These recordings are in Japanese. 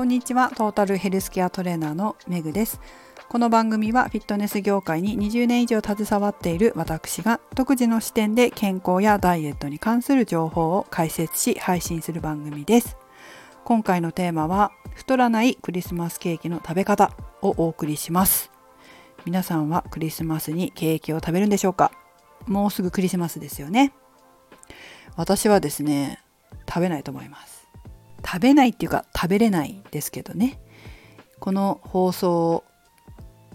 こんにちは。トータルヘルスケアトレーナーのメグです。この番組はフィットネス業界に20年以上携わっている私が独自の視点で健康やダイエットに関する情報を解説し配信する番組です。今回のテーマは太らないクリスマスケーキの食べ方をお送りします。皆さんはクリスマスにケーキを食べるんでしょうか？もうすぐクリスマスですよね。私はですね食べないと思います。食べないっていうか食べれないですけどね。この放送を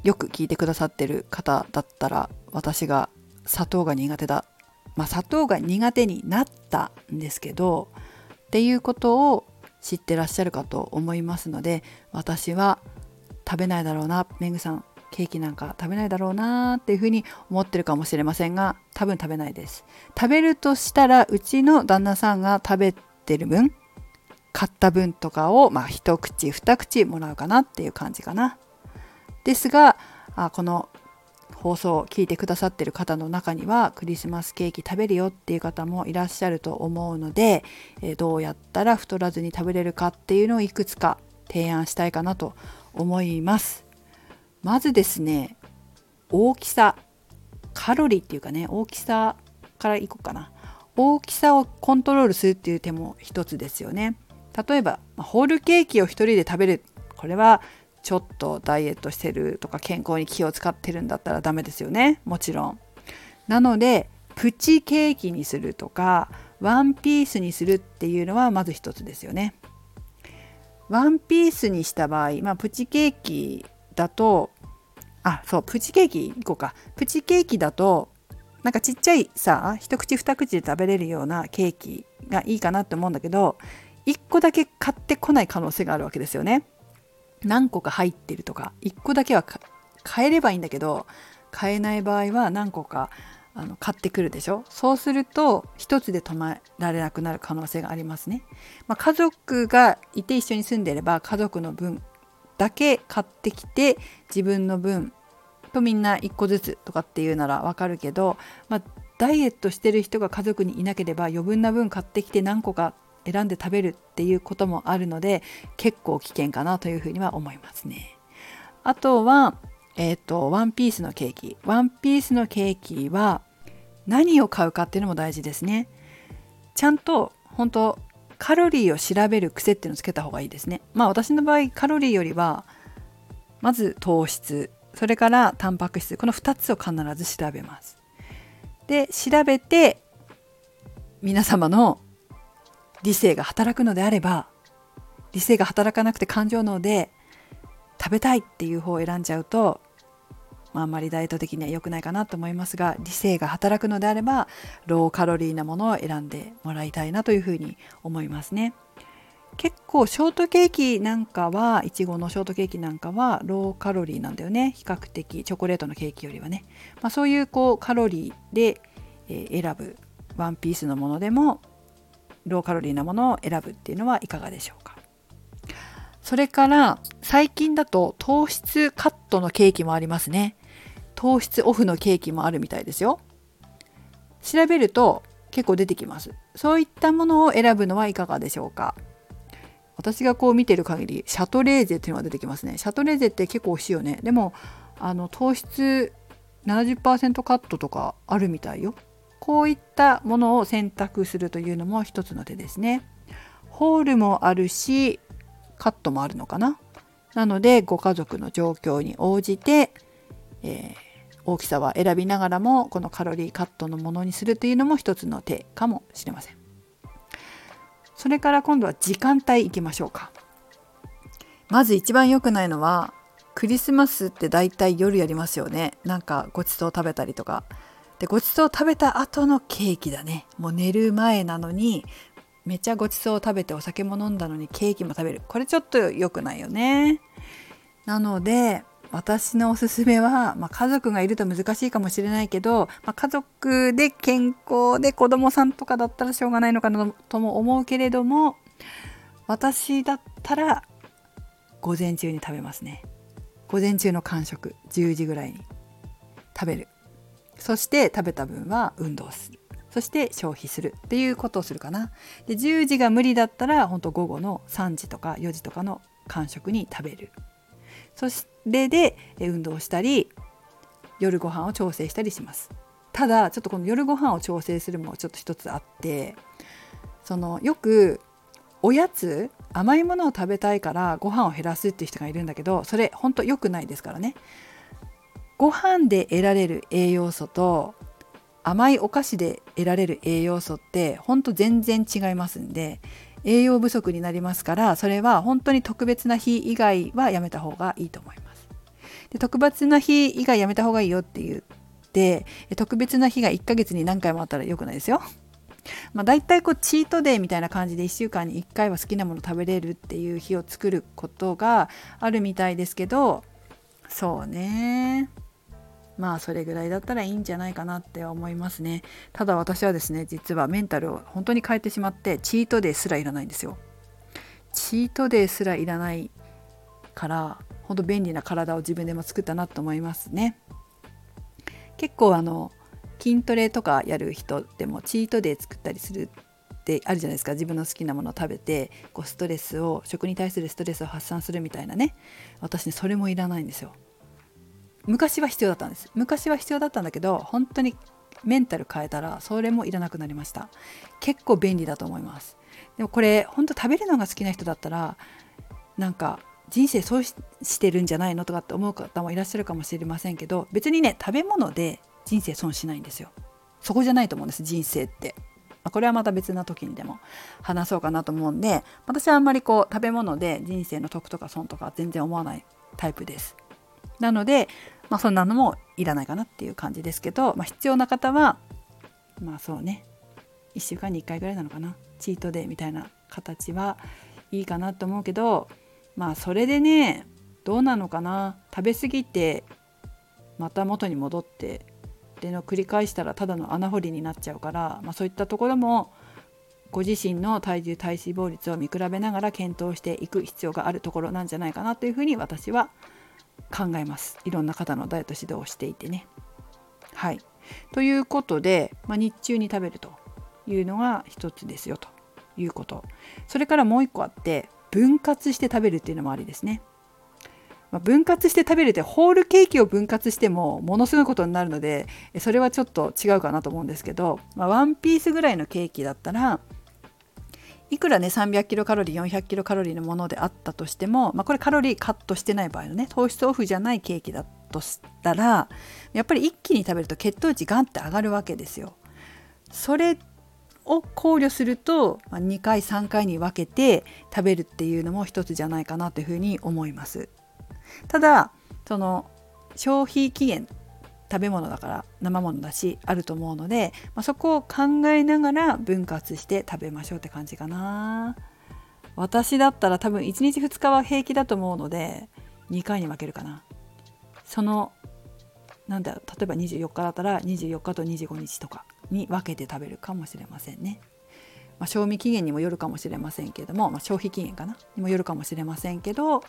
よく聞いてくださってる方だったら私が砂糖が苦手だ。まあ砂糖が苦手になったんですけどっていうことを知ってらっしゃるかと思いますので私は食べないだろうな。メグさんケーキなんか食べないだろうなっていうふうに思ってるかもしれませんが多分食べないです。食べるとしたらうちの旦那さんが食べてる分買った分とかをまあ一口二口もらうかなっていう感じかな。ですがあこの放送を聞いてくださってる方の中にはクリスマスケーキ食べるよっていう方もいらっしゃると思うので、えどうやったら太らずに食べれるかっていうのをいくつか提案したいかなと思います。まずですね大きさカロリーっていうかね大きさからいこうかな。大きさをコントロールするっていう手も一つですよね。例えばホールケーキを1人で食べるこれはちょっとダイエットしてるとか健康に気を使ってるんだったらダメですよね。もちろん。なのでプチケーキにするとかワンピースにするっていうのはまず一つですよね。ワンピースにした場合、まあ、プチケーキだとあそうプチケーキいこうか。プチケーキだとなんかちっちゃいさ一口二口で食べれるようなケーキがいいかなって思うんだけど1個だけ買ってこない可能性があるわけですよね。何個か入ってるとか1個だけは買えればいいんだけど買えない場合は何個かあの買ってくるでしょそうすると1つで止められなくなる可能性がありますね。まあ、家族がいて一緒に住んでれば家族の分だけ買ってきて自分の分とみんな1個ずつとかっていうならわかるけど、まあ、ダイエットしてる人が家族にいなければ余分な分買ってきて何個か選んで食べるっていうこともあるので結構危険かなというふうには思いますね。あとは、えっ、ー、とワンピースのケーキワンピースのケーキは何を買うかっていうのも大事ですね。ちゃんと本当カロリーを調べる癖っていうのをつけた方がいいですね。まあ私の場合カロリーよりはまず糖質それからタンパク質この2つを必ず調べます。で調べて皆様の理性が働くのであれば理性が働かなくて感情脳で食べたいっていう方を選んじゃうとまあ、あんまりダイエット的には良くないかなと思いますが理性が働くのであればローカロリーなものを選んでもらいたいなというふうに思いますね。結構ショートケーキなんかはいちごのショートケーキなんかはローカロリーなんだよね比較的チョコレートのケーキよりはね、まあ、そういうこうカロリーで、選ぶワンピースのものでもローカロリーなものを選ぶっていうのはいかがでしょうか？それから最近だと糖質カットのケーキもありますね糖質オフのケーキもあるみたいですよ。調べると結構出てきます。そういったものを選ぶのはいかがでしょうか？私がこう見てる限りシャトレーゼっていうのが出てきますね。シャトレーゼって結構美味しいよね。でもあの糖質70%カットとかあるみたいよ。こういったものを選択するというのも一つの手ですね。ホールもあるしカットもあるのかな。なのでご家族の状況に応じて、えー大きさは選びながらもこのカロリーカットのものにするというのも一つの手かもしれませんそれから今度は時間帯いきましょうかまず一番良くないのはクリスマスって大体夜やりますよねなんかごちそう食べたりとかでごちそう食べた後のケーキだね。もう寝る前なのにめっちゃごちそう食べてお酒も飲んだのにケーキも食べる。これちょっと良くないよね。なので私のおすすめは、まあ、家族がいると難しいかもしれないけど、まあ、家族で健康で子供さんとかだったらしょうがないのかなとも思うけれども私だったら午前中に食べますね。午前中の間食10時ぐらいに食べる。そして食べた分は運動する。そして消費するっていうことをするかな。で10時が無理だったら本当午後の3時とか4時とかの間食に食べる。それで運動したり夜ご飯を調整したりします。ただちょっとこの夜ご飯を調整するもちょっと一つあってそのよくおやつ甘いものを食べたいからご飯を減らすっていう人がいるんだけどそれ本当良くないですからね。ご飯で得られる栄養素と甘いお菓子で得られる栄養素って本当全然違いますんで栄養不足になりますからそれは本当に特別な日以外はやめた方がいいと思います。で特別な日以外やめた方がいいよって言って特別な日が1ヶ月に何回もあったら良くないですよ。まあ、大体こうチートデーみたいな感じで1週間に1回は好きなもの食べれるっていう日を作ることがあるみたいですけどそうねまあそれぐらいだったらいいんじゃないかなって思いますね。ただ私はですね実はメンタルを本当に変えてしまってチートデーすらいらないんですよ。チートデーすらいらないから本当便利な体を自分でも作ったなと思いますね。結構あの筋トレとかやる人でもチートデー作ったりするってあるじゃないですか。自分の好きなものを食べてこうストレスを食に対するストレスを発散するみたいなね。私ねそれもいらないんですよ。昔は必要だったんです。昔は必要だったんだけど本当にメンタル変えたらそれもいらなくなりました。結構便利だと思います。でもこれ本当食べるのが好きな人だったらなんか人生損してるんじゃないのとかって思う方もいらっしゃるかもしれませんけど別にね食べ物で人生損しないんですよ。そこじゃないと思うんです人生って。あこれはまた別な時にでも話そうかなと思うんで私はあんまりこう食べ物で人生の得とか損とか全然思わないタイプです。なのでまあ、そんなのもいらないかなっていう感じですけど、まあ、必要な方はまあそうね。1週間に1回ぐらいなのかな。チートデーみたいな形はいいかなと思うけどまあそれでねどうなのかな。食べ過ぎてまた元に戻ってでの繰り返したらただの穴掘りになっちゃうから、まあ、そういったところもご自身の体重体脂肪率を見比べながら検討していく必要があるところなんじゃないかなというふうに私は思います考えますいろんな方のダイエット指導をしていてね。はいということで、まあ、日中に食べるというのが一つですよということそれからもう一個あって分割して食べるっていうのもありですね。まあ、分割して食べるってホールケーキを分割してもものすごいことになるのでそれはちょっと違うかなと思うんですけど、まあ、ワンピースぐらいのケーキだったらいくらね300キロカロリー400キロカロリーのものであったとしても、まあ、これカロリーカットしてない場合のね糖質オフじゃないケーキだとしたらやっぱり一気に食べると血糖値ガンって上がるわけですよ。それを考慮すると2回3回に分けて食べるっていうのも一つじゃないかなというふうに思います。ただその消費期限食べ物だから生ものだしあると思うので、まあ、そこを考えながら分割して食べましょうって感じかな。私だったら多分1日2日は平気だと思うので2回に分けるかな。そのなんだ例えば24日だったら24日と25日とかに分けて食べるかもしれませんね、まあ、賞味期限にもよるかもしれませんけども、まあ、消費期限かなにもよるかもしれませんけど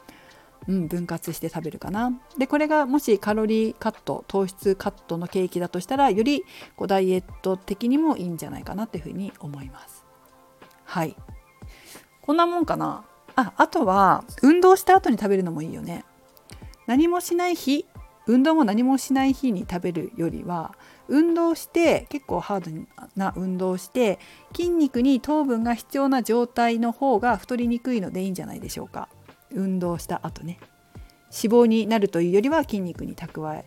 うん、分割して食べるかな。でこれがもしカロリーカット糖質カットのケーキだとしたらよりこうダイエット的にもいいんじゃないかなっていうふうに思います。はいこんなもんかな。ああとは運動した後に食べるのもいいよね。何もしない日運動も何もしない日に食べるよりは運動して結構ハードな運動して筋肉に糖分が必要な状態の方が太りにくいのでいいんじゃないでしょうか。運動した後ね脂肪になるというよりは筋肉に蓄え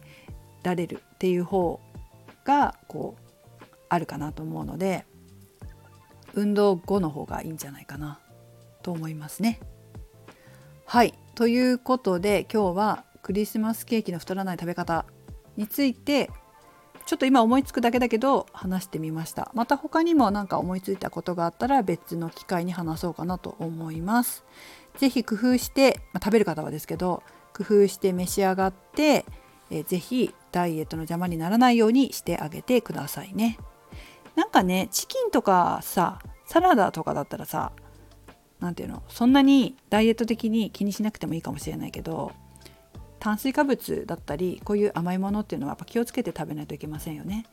られるっていう方がこうあるかなと思うので運動後の方がいいんじゃないかなと思いますね。はいということで今日はクリスマスケーキの太らない食べ方についてちょっと今思いつくだけだけど話してみましたまた他にも何か思いついたことがあったら別の機会に話そうかなと思います是非工夫して、まあ、食べる方はですけど工夫して召し上がって、えー、ぜひダイエットの邪魔にならないようにしてあげてくださいね。なんかねチキンとかさサラダとかだったらさ何ていうのそんなにダイエット的に気にしなくてもいいかもしれないけど炭水化物だったりこういう甘いものっていうのはやっぱ気をつけて食べないといけませんよね。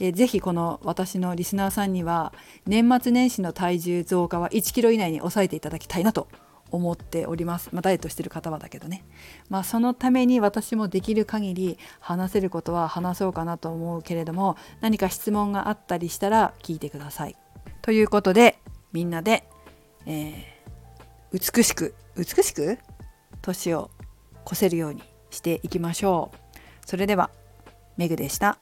えー、ぜひこの私のリスナーさんには年末年始の体重増加は1キロ以内に抑えていただきたいなと思っております、まあ、ダイエットしてる方はだけどね、まあ、そのために私もできる限り話せることは話そうかなと思うけれども何か質問があったりしたら聞いてください。ということでみんなで、えー、美しく美しく年を越せるようにしていきましょう。それではメグでした。